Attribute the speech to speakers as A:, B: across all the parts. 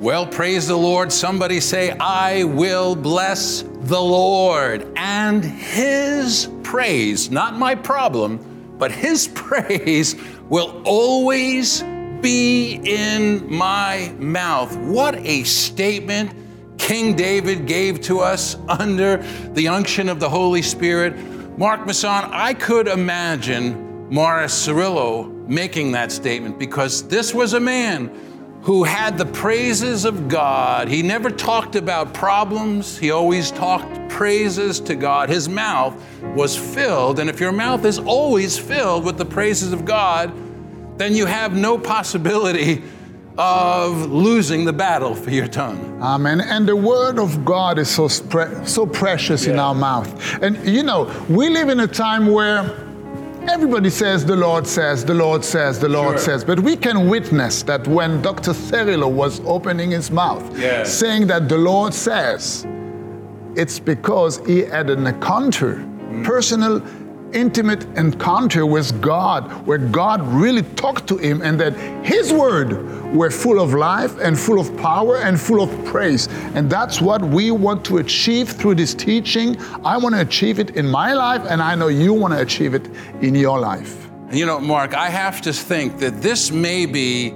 A: Well, praise the Lord. Somebody say, I will bless the Lord and his praise, not my problem, but his praise will always be in my mouth. What a statement King David gave to us under the unction of the Holy Spirit. Mark Masson, I could imagine Morris Cerullo making that statement because this was a man who had the praises of God. He never talked about problems, he always talked praises to God. His mouth was filled, and if your mouth is always filled with the praises of God, then you have no possibility of losing the battle for your tongue.
B: Amen. And the word of God is so, so precious yeah. in our mouth. And you know, we live in a time where Everybody says the Lord says, the Lord says, the Lord sure. says. But we can witness that when Dr. Cerullo was opening his mouth, yeah. saying that the Lord says, it's because he had an encounter, mm. personal intimate encounter with God, where God really talked to him, and that his word were full of life and full of power and full of praise. And that's what we want to achieve through this teaching. I want to achieve it in my life, and I know you want to achieve it in your life.
A: You know, Mark, I have to think that this may be,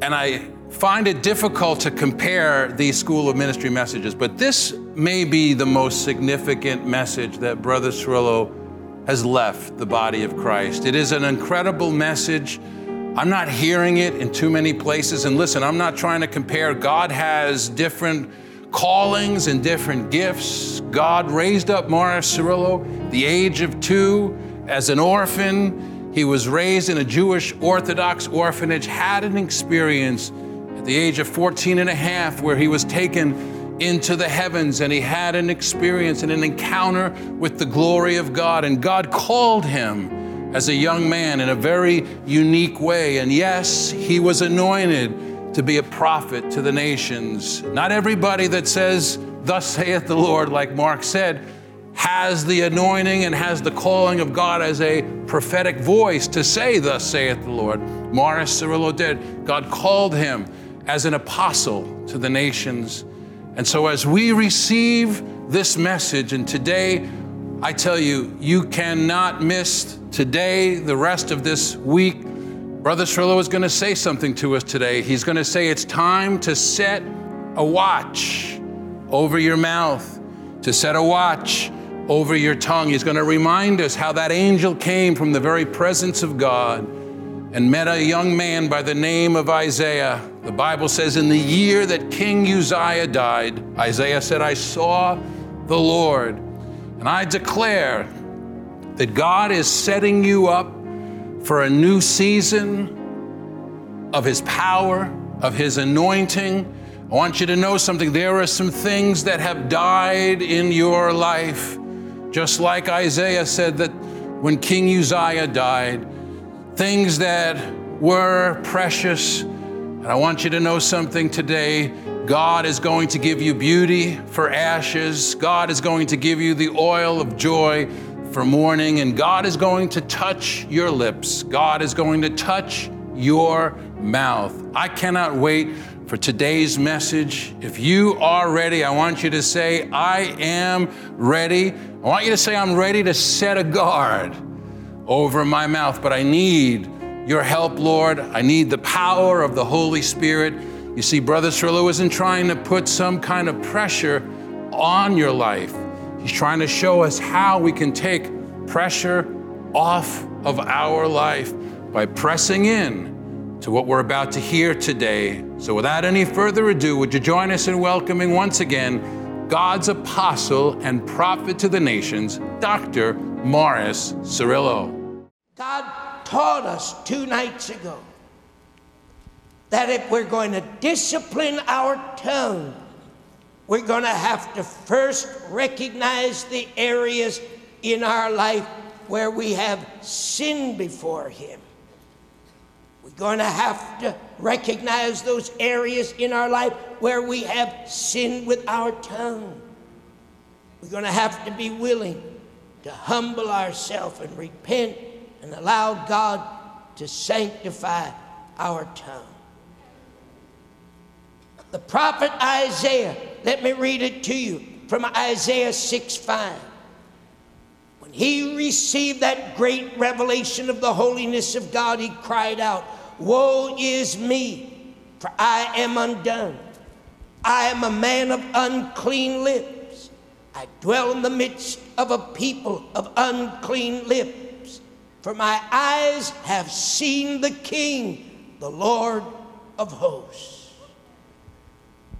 A: and I find it difficult to compare these School of Ministry messages, but this may be the most significant message that Brother Cerullo has left the body of Christ. It is an incredible message. I'm not hearing it in too many places. And listen, I'm not trying to compare. God has different callings and different gifts. God raised up Morris Cerullo, the age of two, as an orphan. He was raised in a Jewish Orthodox orphanage, had an experience at the age of 14 and a half where he was taken into the heavens and he had an experience and an encounter with the glory of God. And God called him as a young man in a very unique way. And yes, he was anointed to be a prophet to the nations. Not everybody that says, Thus saith the Lord, like Mark said, has the anointing and has the calling of God as a prophetic voice to say, Thus saith the Lord. Morris Cerullo did. God called him as an apostle to the nations. And so, as we receive this message, and today, I tell you, you cannot miss today, the rest of this week. Brother Cerullo is going to say something to us today. He's going to say it's time to set a watch over your mouth, to set a watch over your tongue. He's going to remind us how that angel came from the very presence of God and met a young man by the name of Isaiah. The Bible says, in the year that King Uzziah died, Isaiah said, I saw the Lord. And I declare that God is setting you up for a new season of His power, of His anointing. I want you to know something. There are some things that have died in your life, just like Isaiah said that when King Uzziah died things that were precious. And I want you to know something today. God is going to give you beauty for ashes. God is going to give you the oil of joy for mourning. And God is going to touch your lips. God is going to touch your mouth. I cannot wait for today's message. If you are ready, I want you to say, I am ready. I want you to say, I'm ready to set a guard over my mouth, but I need your help, Lord. I need the power of the Holy Spirit. You see, Brother Cerullo isn't trying to put some kind of pressure on your life. He's trying to show us how we can take pressure off of our life by pressing in to what we're about to hear today. So, without any further ado, would you join us in welcoming once again God's apostle and prophet to the nations, Dr. Morris Cerullo?
C: God taught us two nights ago that if we're going to discipline our tongue, we're going to have to first recognize the areas in our life where we have sinned before Him. We're going to have to recognize those areas in our life where we have sinned with our tongue. We're going to have to be willing to humble ourselves and repent and allow God to sanctify our tongue. The prophet Isaiah, let me read it to you from Isaiah 6 5. When he received that great revelation of the holiness of God, he cried out, Woe is me, for I am undone. I am a man of unclean lips. I dwell in the midst of a people of unclean lips. For my eyes have seen the King, the Lord of hosts.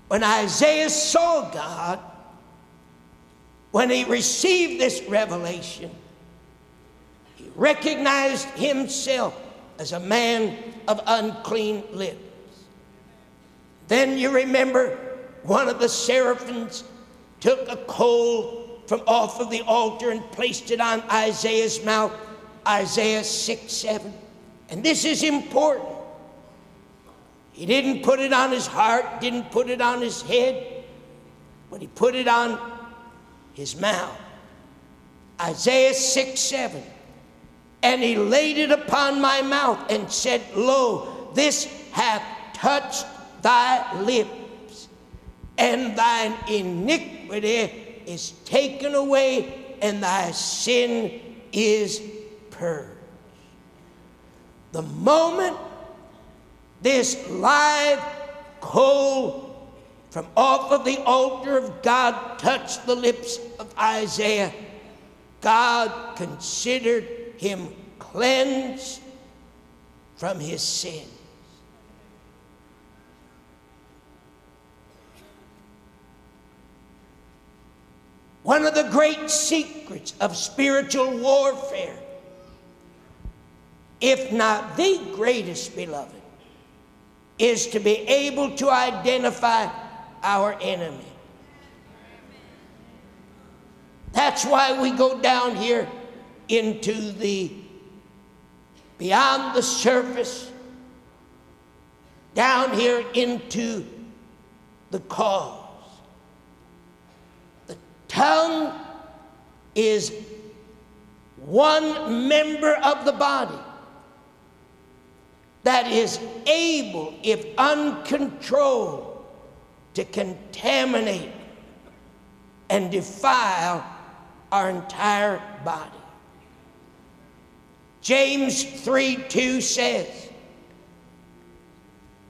C: When Isaiah saw God, when he received this revelation, he recognized himself as a man of unclean lips. Then you remember one of the seraphims took a coal from off of the altar and placed it on Isaiah's mouth, Isaiah 6 7. And this is important. He didn't put it on his heart, didn't put it on his head, but he put it on his mouth. Isaiah 6 7. And he laid it upon my mouth and said, Lo, this hath touched thy lips, and thine iniquity is taken away, and thy sin is The moment this live coal from off of the altar of God touched the lips of Isaiah, God considered him cleansed from his sins. One of the great secrets of spiritual warfare, if not the greatest, beloved, is to be able to identify our enemy. That's why we go down here into the beyond the surface, down here into the cause. The tongue is one member of the body that is able, if uncontrolled, to contaminate and defile our entire body. James 3 2 says,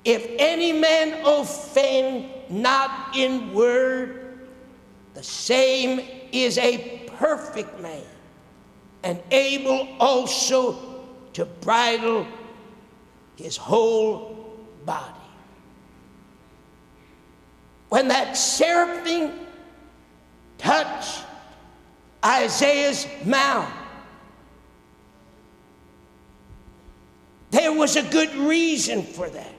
C: If any man offend not in word, the same is a perfect man, and able also to bridle his whole body when that seraphim touched Isaiah's mouth, there was a good reason for that.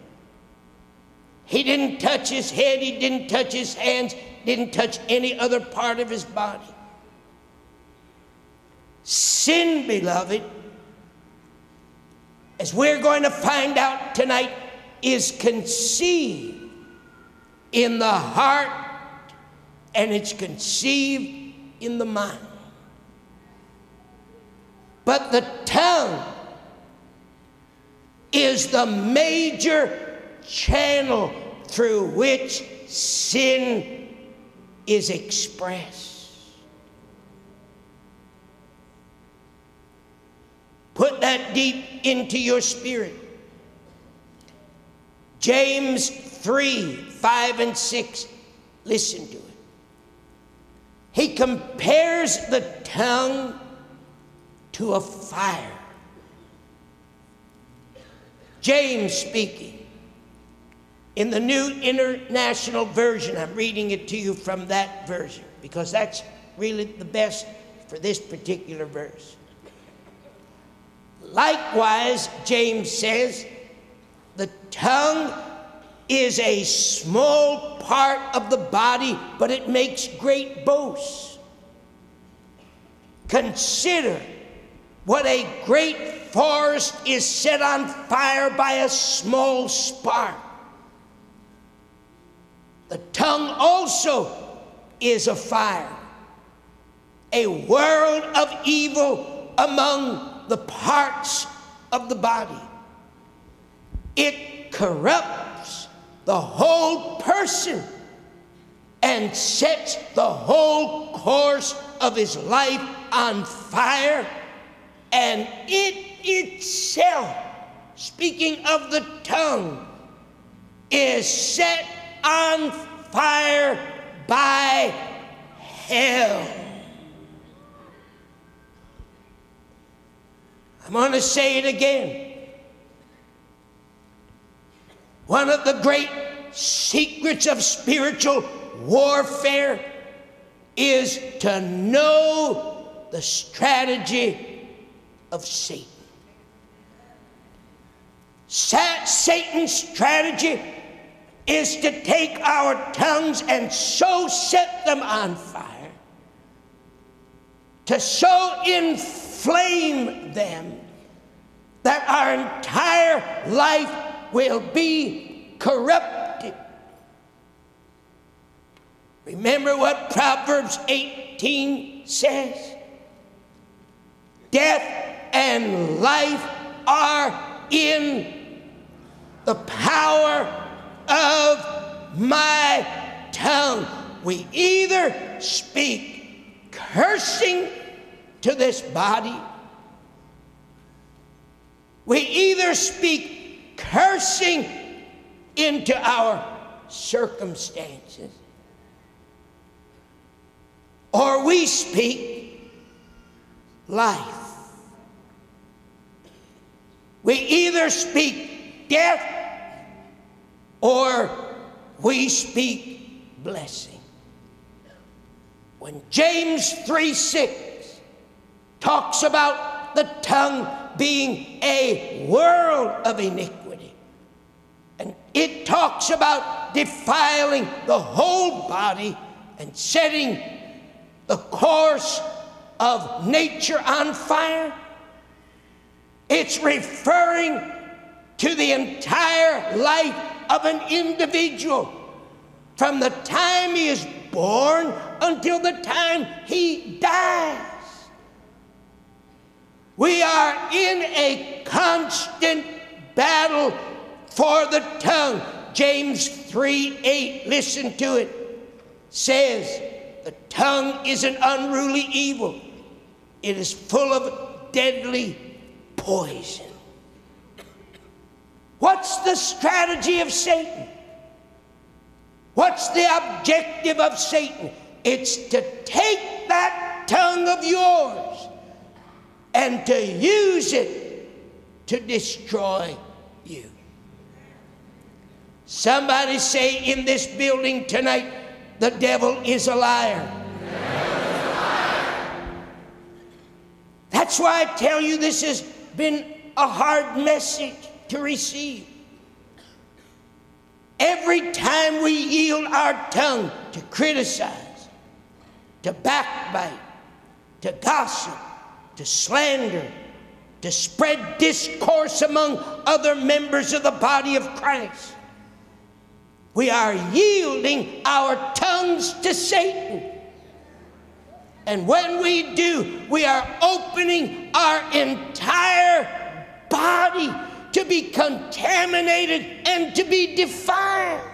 C: He didn't touch his head, he didn't touch his hands, didn't touch any other part of his body. Sin, beloved, as we're going to find out tonight, is conceived in the heart and it's conceived in the mind. But the tongue is the major channel through which sin is expressed. Put that deep into your spirit. James 3 5 and 6. Listen to it. He compares the tongue to a fire. James speaking. In the New International Version, I'm reading it to you from that version because that's really the best for this particular verse. Likewise, James says, the tongue is a small part of the body, but it makes great boasts. Consider what a great forest is set on fire by a small spark. The tongue also is a fire, a world of evil among the parts of the body. It corrupts the whole person and sets the whole course of his life on fire, and it itself, speaking of the tongue, is set on fire by hell. I'm going to say it again. One of the great secrets of spiritual warfare is to know the strategy of Satan. Satan's strategy is to take our tongues and so set them on fire, to so inflame them that our entire life will be corrupted. Remember what Proverbs 18 says? Death and life are in the power of my tongue. We either speak cursing to this body, we either speak cursing into our circumstances, or we speak life. We either speak death or we speak blessing. When James 3 6 talks about the tongue being a world of iniquity, and it talks about defiling the whole body and setting the course of nature on fire, it's referring to the entire life of an individual from the time he is born until the time he dies. We are in a constant battle for the tongue. James 3 8, listen to it, says, The tongue is an unruly evil, it is full of deadly poison. What's the strategy of Satan? What's the objective of Satan? It's to take that tongue of yours and to use it to destroy you. Somebody say in this building tonight, the devil is a liar. That's why I tell you this has been a hard message to receive. Every time we yield our tongue to criticize, to backbite, to gossip, to slander, to spread discourse among other members of the body of Christ, we are yielding our tongues to Satan. And when we do, we are opening our entire body to be contaminated and to be defiled.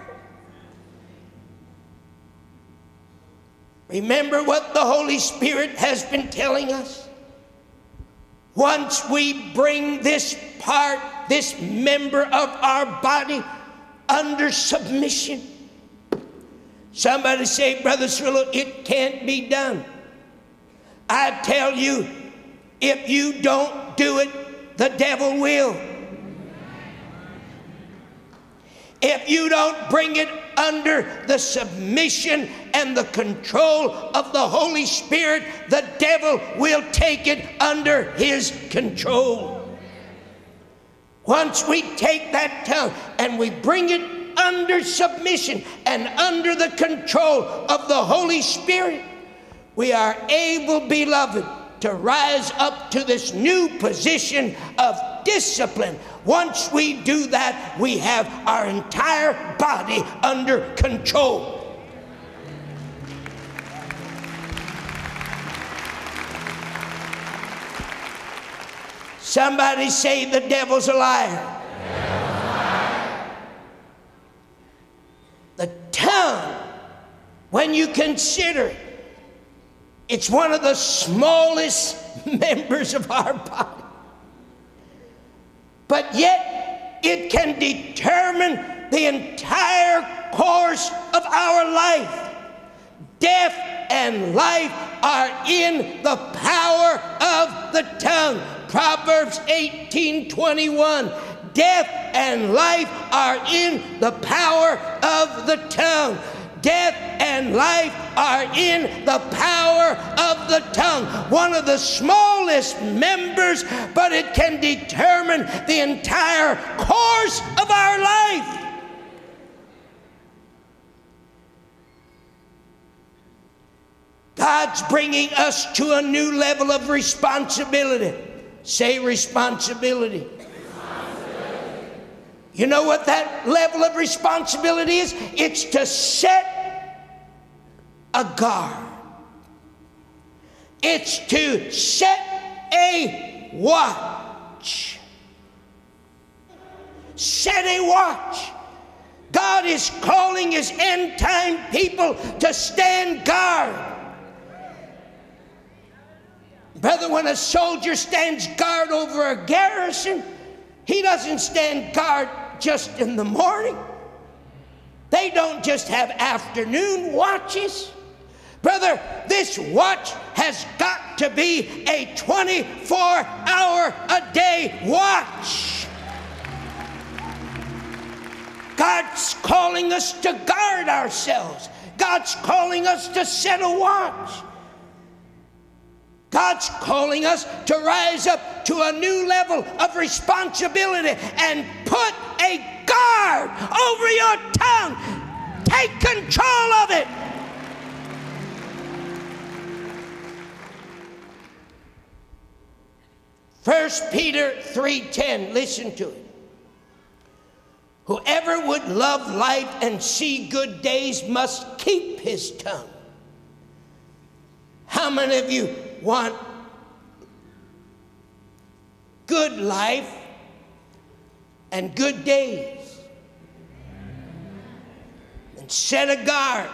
C: Remember what the Holy Spirit has been telling us? Once we bring this part, this member of our body under submission, somebody say, Brother Cerullo, it can't be done. I tell you, if you don't do it, the devil will. if you don't bring it under the submission and the control of the Holy Spirit, the devil will take it under his control. Once we take that tongue and we bring it under submission and under the control of the Holy Spirit, we are able, beloved, to rise up to this new position of discipline. Once we do that, we have our entire body under control. Somebody say the devil's a liar. The tongue, When you consider it's one of the smallest members of our body, but yet it can determine the entire course of our life. Death and life are in the power of the tongue. Proverbs 18 21. Death and life are in the power of the tongue. Death and life are in the power of the tongue. One of the smallest members, but it can determine the entire course of our life. God's bringing us to a new level of responsibility. Say responsibility. You know what that level of responsibility is? It's to set a guard, it's to set a watch. Set a watch. God is calling his end time people to stand guard. Brother, when a soldier stands guard over a garrison, he doesn't stand guard just in the morning. They don't just have afternoon watches. Brother, this watch has got to be a 24 hour a day watch. God's calling us to guard ourselves. God's calling us to set a watch. God's calling us to rise up to a new level of responsibility and put a guard over your tongue. Take control of it. First Peter 3:10 listen to it. Whoever would love life and see good days must keep his tongue. How many of you want good life and good days. And set a guard.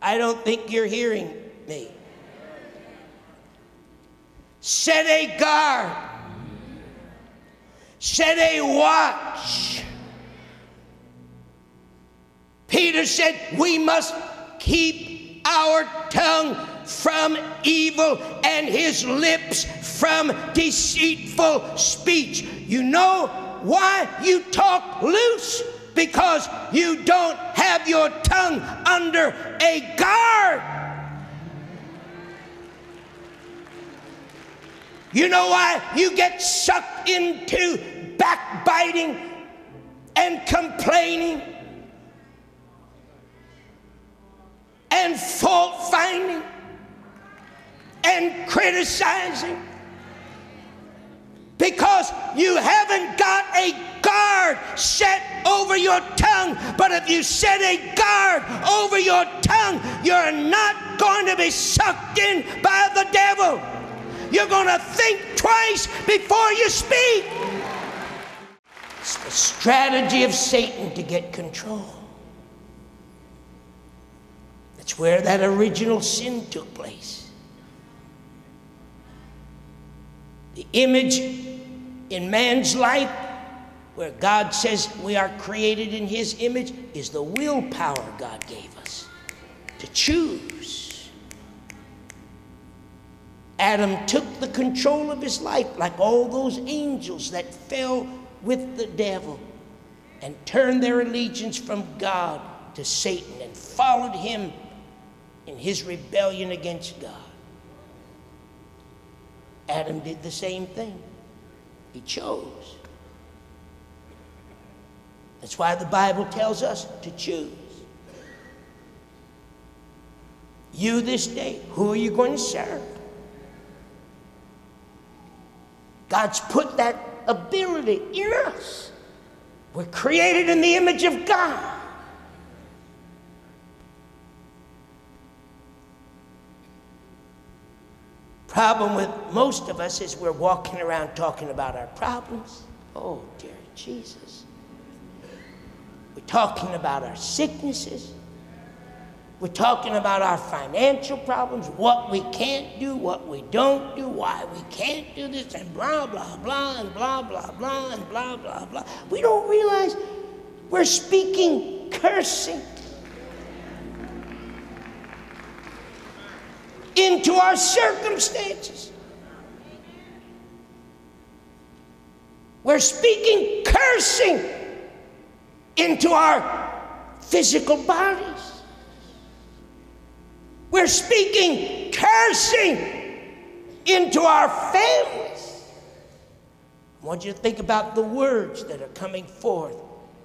C: I don't think you're hearing me. Set a guard. Set a watch. Peter said, We must keep our tongue from evil and his lips from deceitful speech. You know why you talk loose? Because you don't have your tongue under a guard. You know why you get sucked into backbiting and complaining and fault finding and criticizing because you haven't got a guard set over your tongue. But if you set a guard over your tongue, you're not going to be sucked in by the devil. You're going to think twice before you speak. It's the strategy of Satan to get control. That's where that original sin took place. The image in man's life, where God says we are created in His image, is the willpower God gave us to choose. Adam took the control of his life like all those angels that fell with the devil and turned their allegiance from God to Satan and followed him in his rebellion against God. Adam did the same thing. He chose. That's why the Bible tells us to choose. You this day, who are you going to serve? God's put that ability in us. We're created in the image of God. Problem with most of us is we're walking around talking about our problems. Oh, dear Jesus. We're talking about our sicknesses. We're talking about our financial problems, what we can't do, what we don't do, why we can't do this, and blah, blah, blah, and blah, blah, blah, and blah, blah, blah. We don't realize we're speaking cursing into our circumstances. We're speaking cursing into our physical bodies. We're speaking cursing into our families. I want you to think about the words that are coming forth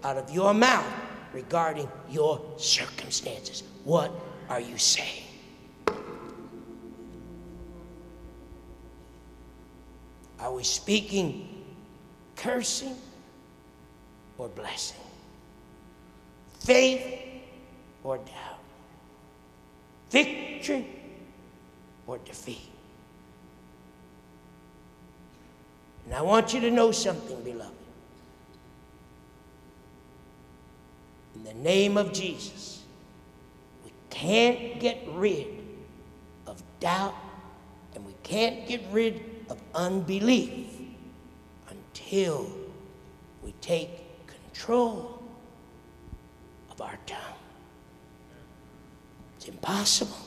C: out of your mouth regarding your circumstances. What are you saying? Are we speaking cursing or blessing? Faith or doubt? victory or defeat. And I want you to know something, beloved. In the name of Jesus, we can't get rid of doubt and we can't get rid of unbelief until we take control of our tongue It's impossible.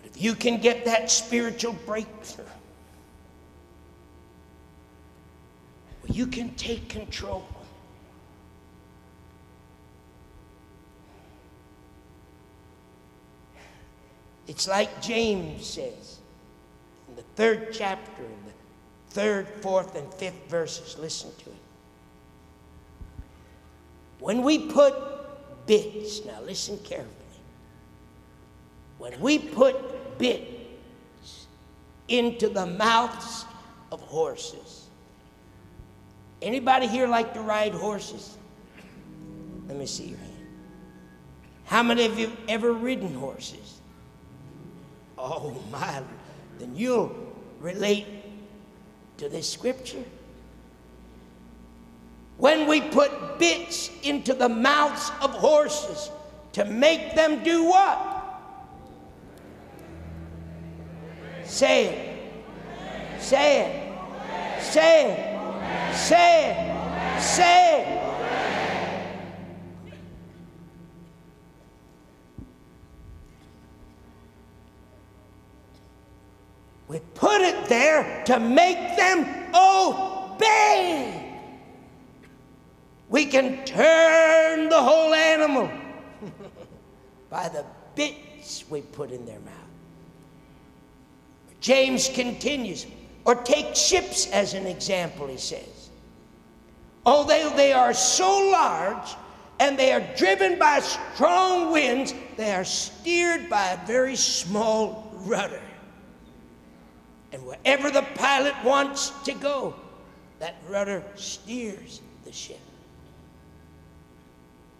C: But if you can get that spiritual breakthrough, well, you can take control. It's like James says in the third chapter, in the third, fourth, and fifth verses. Listen to it. When we put bits. Now, listen carefully. When we put bits into the mouths of horses, anybody here like to ride horses? Let me see your hand. How many of you ever ridden horses? Oh my, then you'll relate to this scripture. When we put bits into the mouths of horses to make them do what? Say it. Say it. Say it. Say it. Say it. We put it there to make them obey. We can turn the whole animal by the bits we put in their mouth. James continues, or take ships as an example, he says. Although they are so large and they are driven by strong winds, they are steered by a very small rudder. And wherever the pilot wants to go, that rudder steers the ship.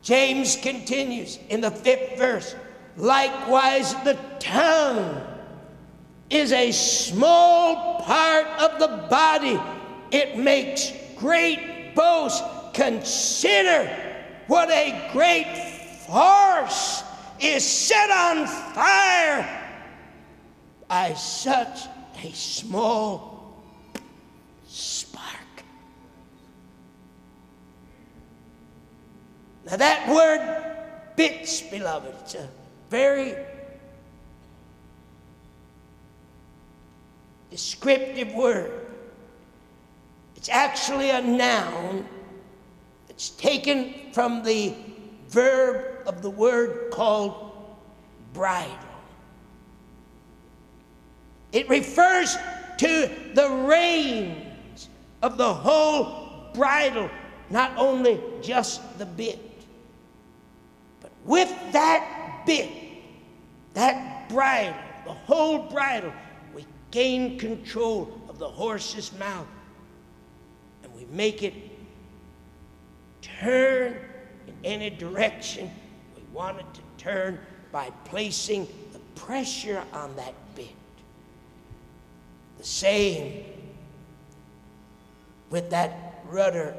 C: James continues in the fifth verse likewise, the tongue is a small part of the body, it makes great boast. Consider what a great force is set on fire by such a small spark. Now, that word bits, beloved, it's a very descriptive word. It's actually a noun that's taken from the verb of the word called bridle. It refers to the reins of the whole bridle, not only just the bit. But with that bit, that bridle, the whole bridle, we gain control of the horse's mouth and we make it turn in any direction we want it to turn by placing the pressure on that bit. Same with that rudder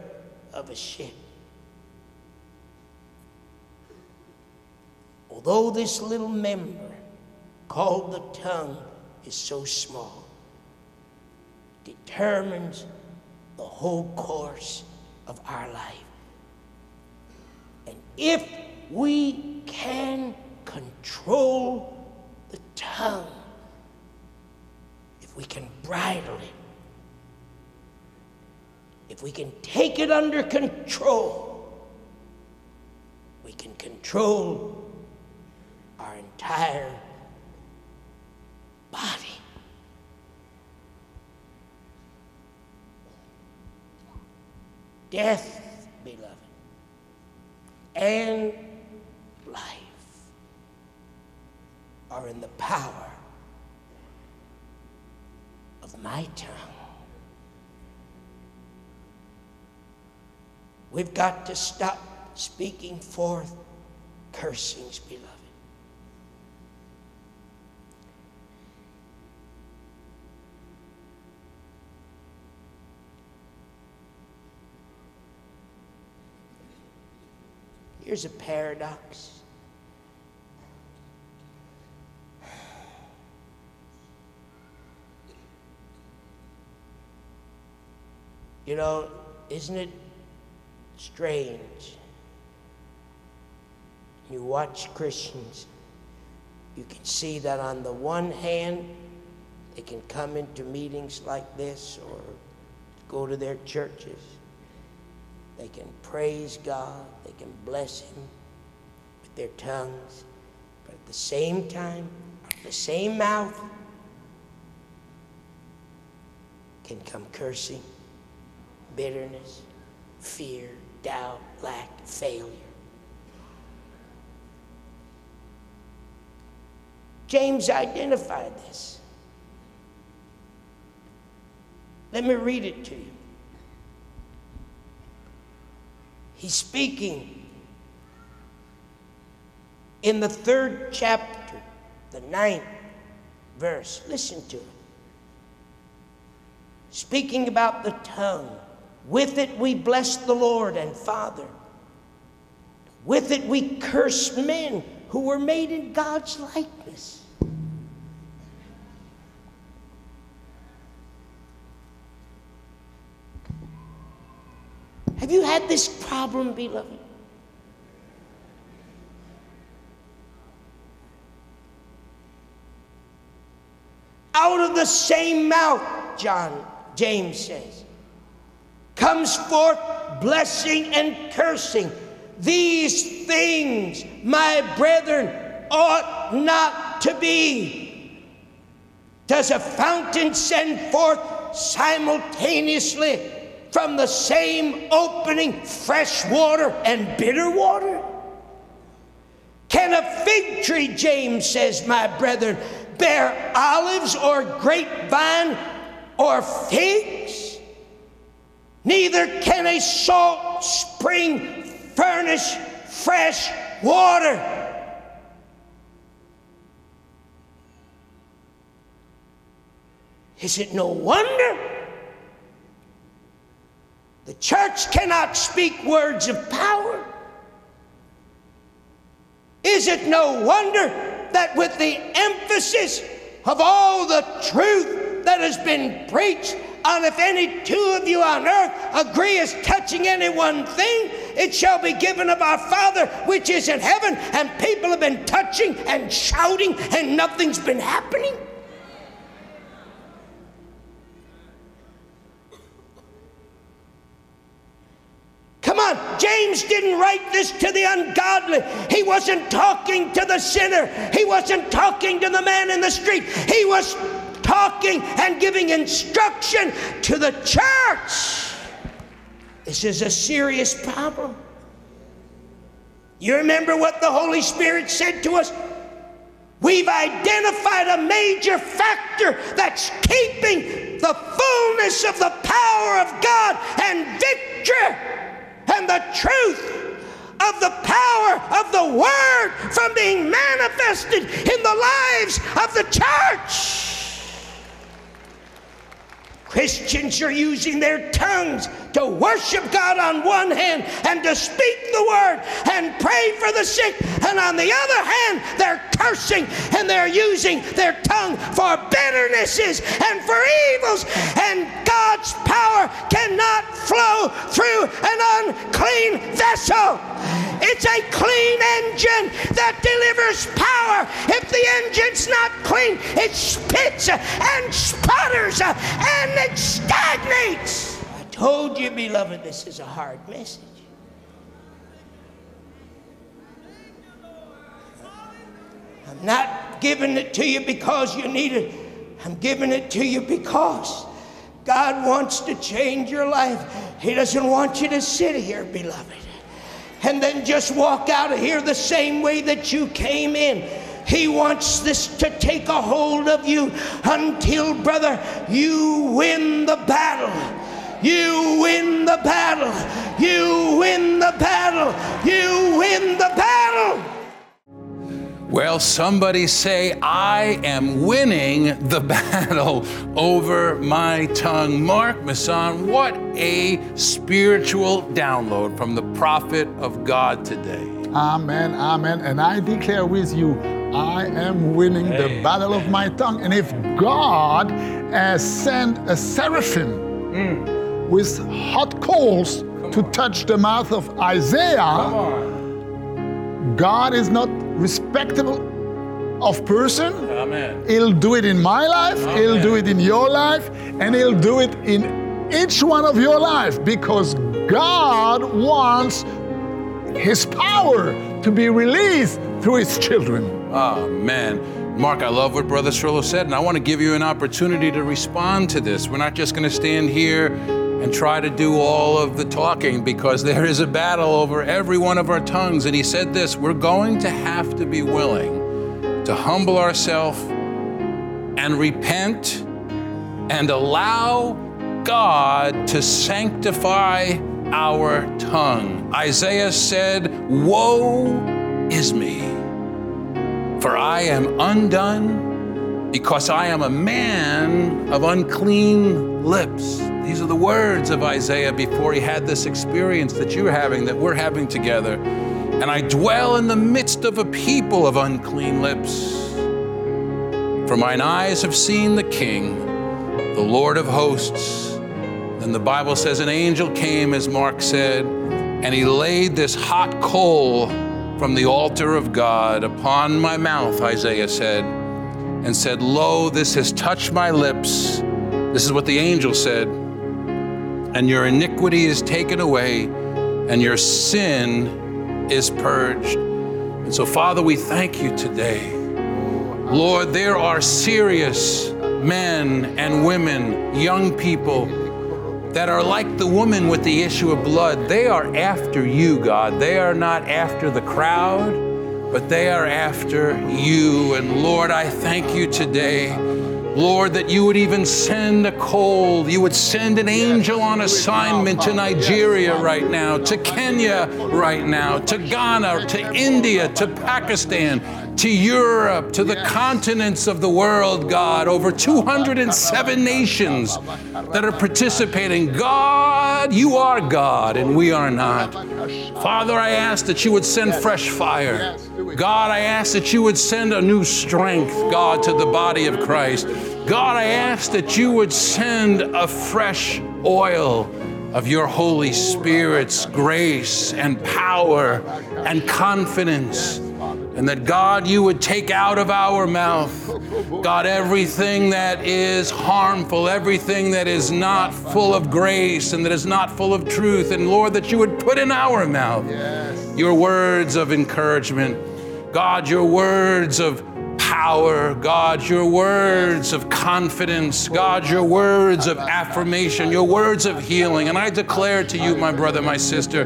C: of a ship. Although this little member called the tongue is so small, determines the whole course of our life. And if we can control the tongue, if we can bridle it, if we can take it under control, we can control our entire body. Death, beloved, and life are in the power my tongue. We've got to stop speaking forth cursings, beloved. Here's a paradox. You know, isn't it strange? You watch Christians, you can see that on the one hand, they can come into meetings like this or go to their churches. They can praise God, they can bless Him with their tongues, but at the same time, out of the same mouth can come cursing, bitterness, fear, doubt, lack, failure. James identified this. Let me read it to you. He's speaking in the third chapter, the ninth verse. Listen to it. Speaking about the tongue. With it we bless the Lord and Father. With it we curse men who were made in God's likeness. Have you had this problem, beloved? Out of the same mouth, John, James says, comes forth blessing and cursing. These things, my brethren, ought not to be. Does a fountain send forth simultaneously from the same opening fresh water and bitter water? Can a fig tree, James says, my brethren, bear olives or grapevine or figs? Neither can a salt spring furnish fresh water. Is it no wonder? The church cannot speak words of power. Is it no wonder that with the emphasis of all the truth that has been preached, and if any two of you on earth agree as touching any one thing, it shall be given of our Father which is in heaven. And people have been touching and shouting, and nothing's been happening. Come on, James didn't write this to the ungodly. He wasn't talking to the sinner. He wasn't talking to the man in the street. He was talking and giving instruction to the church. This is a serious problem. You remember what the Holy Spirit said to us? We've identified a major factor that's keeping the fullness of the power of God and victory and the truth of the power of the Word from being manifested in the lives of the church. Christians are using their tongues to worship God on one hand and to speak the word and pray for the sick, and on the other hand, they're cursing and they're using their tongue for bitternesses and for evils, and God's power cannot flow through an unclean vessel. It's a clean engine that delivers power. If the engine's not clean, it spits and sputters and it stagnates. Told you, beloved, this is a hard message. I'm not giving it to you because you need it. I'm giving it to you because God wants to change your life. He doesn't want you to sit here, beloved, and then just walk out of here the same way that you came in. He wants this to take a hold of you until, brother, you win the battle. You win the battle. You win the battle. You win the battle.
A: Well, somebody say, I am winning the battle over my tongue. Mark Masson, what a spiritual download from the prophet of God today.
B: Amen, amen. And I declare with you, I am winning the battle of my tongue. And if God has sent a seraphim mm. With hot coals to touch the mouth of Isaiah, God is not respectable of person.
A: Amen.
B: He'll do it in my life, he'll do it in your life, and he'll do it in each one of your life because God wants his power to be released through his children.
A: Amen. Mark, I love what Brother Cerullo said, and I want to give you an opportunity to respond to this. We're not just going to stand here and try to do all of the talking because there is a battle over every one of our tongues. And he said this we're going to have to be willing to humble ourselves and repent and allow God to sanctify our tongue. Isaiah said, Woe is me, for I am undone because I am a man of unclean lips. These are the words of Isaiah before he had this experience that you're having, that we're having together. And I dwell in the midst of a people of unclean lips. For mine eyes have seen the King, the Lord of hosts. Then the Bible says an angel came, as Mark said, and he laid this hot coal from the altar of God upon my mouth, Isaiah said, and said, Lo, this has touched my lips. This is what the angel said. And your iniquity is taken away, and your sin is purged. And so, Father, we thank you today. Lord, there are serious men and women, young people that are like the woman with the issue of blood. They are after you, God. They are not after the crowd, but they are after you. And Lord, I thank you today. Lord, that you would even send a cold, you would send an angel on assignment to Nigeria right now, to Kenya right now, to Ghana, to India, to Pakistan, to Europe, to the continents of the world, God, over 207 nations that are participating. God, you are God and we are not. Father, I ask that you would send fresh fire. God, I ask that you would send a new strength, God, to the body of Christ. God, I ask that you would send a fresh oil of your Holy Spirit's grace and power and confidence. And that God, you would take out of our mouth, God, everything that is harmful, everything that is not full of grace and that is not full of truth. And Lord, that you would put in our mouth your words of encouragement. God, your words of power, God, your words of confidence, God, your words of affirmation, your words of healing. And I declare to you, my brother, my sister,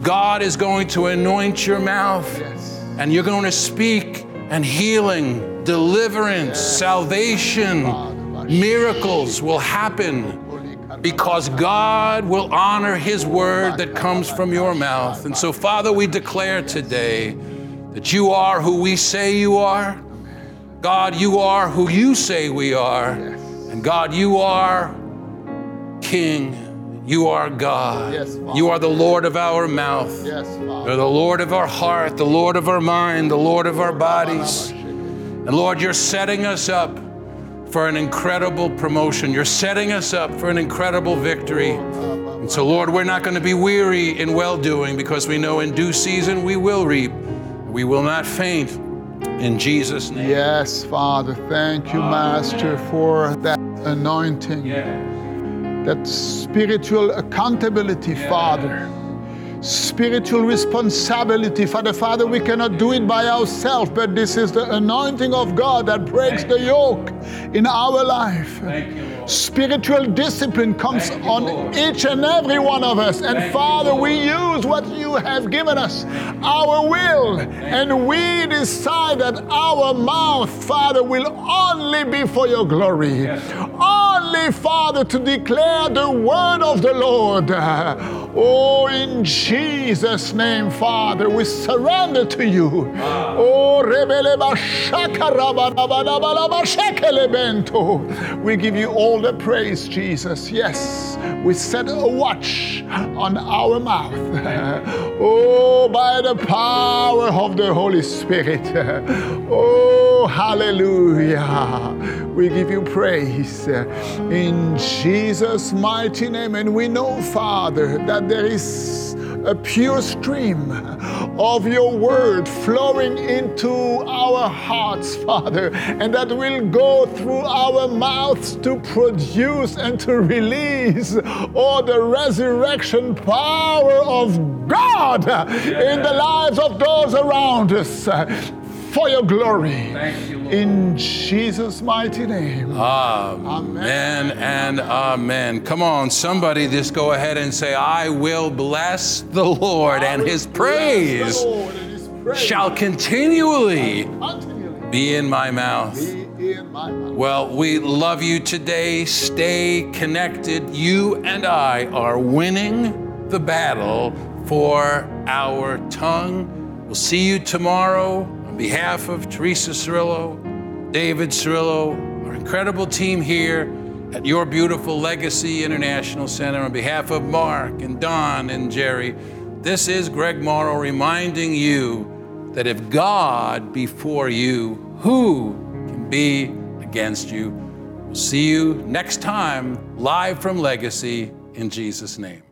A: God is going to anoint your mouth and you're going to speak and healing, deliverance, salvation, miracles will happen because God will honor His word that comes from your mouth. And so, Father, we declare today that you are who we say you are. God, you are who you say we are. And God, you are King. You are God.
B: Yes, Father.
A: you are the Lord of our mouth.
B: Yes,
A: You're
B: Father.
A: the Lord of our heart, the Lord of our mind, the Lord of our bodies. And Lord, you're setting us up for an incredible promotion. You're setting us up for an incredible victory. And so, Lord, we're not going to be weary in well doing because we know in due season we will reap. We will not faint. In Jesus' name.
B: Yes, Father. Thank you, Master, for that anointing, that spiritual accountability, Father. Spiritual responsibility, Father. Father, we cannot do it by ourselves, but this is the anointing of God that breaks the yoke in our life.
A: Thank you.
B: Spiritual discipline comes
A: you,
B: on
A: Lord.
B: each and every one of us. And
A: Thank
B: Father, we use what you have given us, our will, and we decide that our mouth, Father, will only be for your glory.
A: Yes.
B: Only, Father, to declare the word of the Lord. Oh, in Jesus' name, Father, we surrender to you. Ah. Oh, rebele raba shekele bento. we give you all the praise, Jesus. Yes, we set a watch on our mouth. Oh, by the power of the Holy Spirit. Oh, hallelujah. We give you praise in Jesus' mighty name. And we know, Father, that there is a pure stream of your word flowing into our hearts, Father, and that will go through our mouths to produce and to release all the resurrection power of God in the lives of those around us for your glory.
A: Thank you, Lord.
B: In Jesus' mighty name.
A: Amen amen and amen. Come on, somebody just go ahead and say, I will bless the Lord, and his praise
B: Lord, and his praise
A: shall continually
B: continually
A: be in my mouth.
B: be in my mouth.
A: Well, we love you today. Stay connected. You and I are winning the battle for our tongue. We'll see you tomorrow. On behalf of Teresa Cerullo, David Cerullo, our incredible team here at Your Beautiful Legacy International Center, on behalf of Mark and Don and Jerry, this is Greg Morrow reminding you that if God be for you, who can be against you? We'll see you next time, live from Legacy, in Jesus' name.